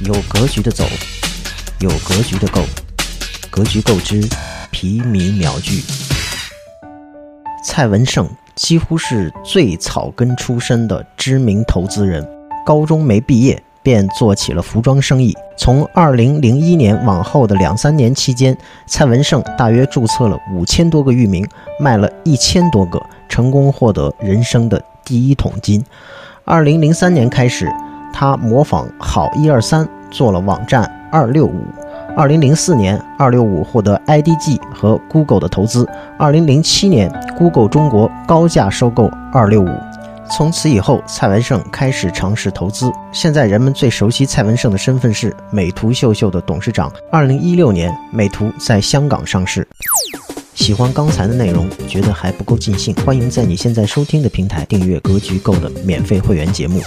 有格局的走，有格局的购，格局购之，皮米秒聚。蔡文胜几乎是最草根出身的知名投资人，高中没毕业便做起了服装生意。从2001年往后的两三年期间，蔡文胜大约注册了五千多个域名，卖了一千多个，成功获得人生的第一桶金。2003年开始。他模仿好一二三做了网站二六五。二零零四年，二六五获得 IDG 和 Google 的投资。二零零七年，Google 中国高价收购二六五。从此以后，蔡文胜开始尝试投资。现在人们最熟悉蔡文胜的身份是美图秀秀的董事长。二零一六年，美图在香港上市。喜欢刚才的内容，觉得还不够尽兴，欢迎在你现在收听的平台订阅《格局够》的免费会员节目。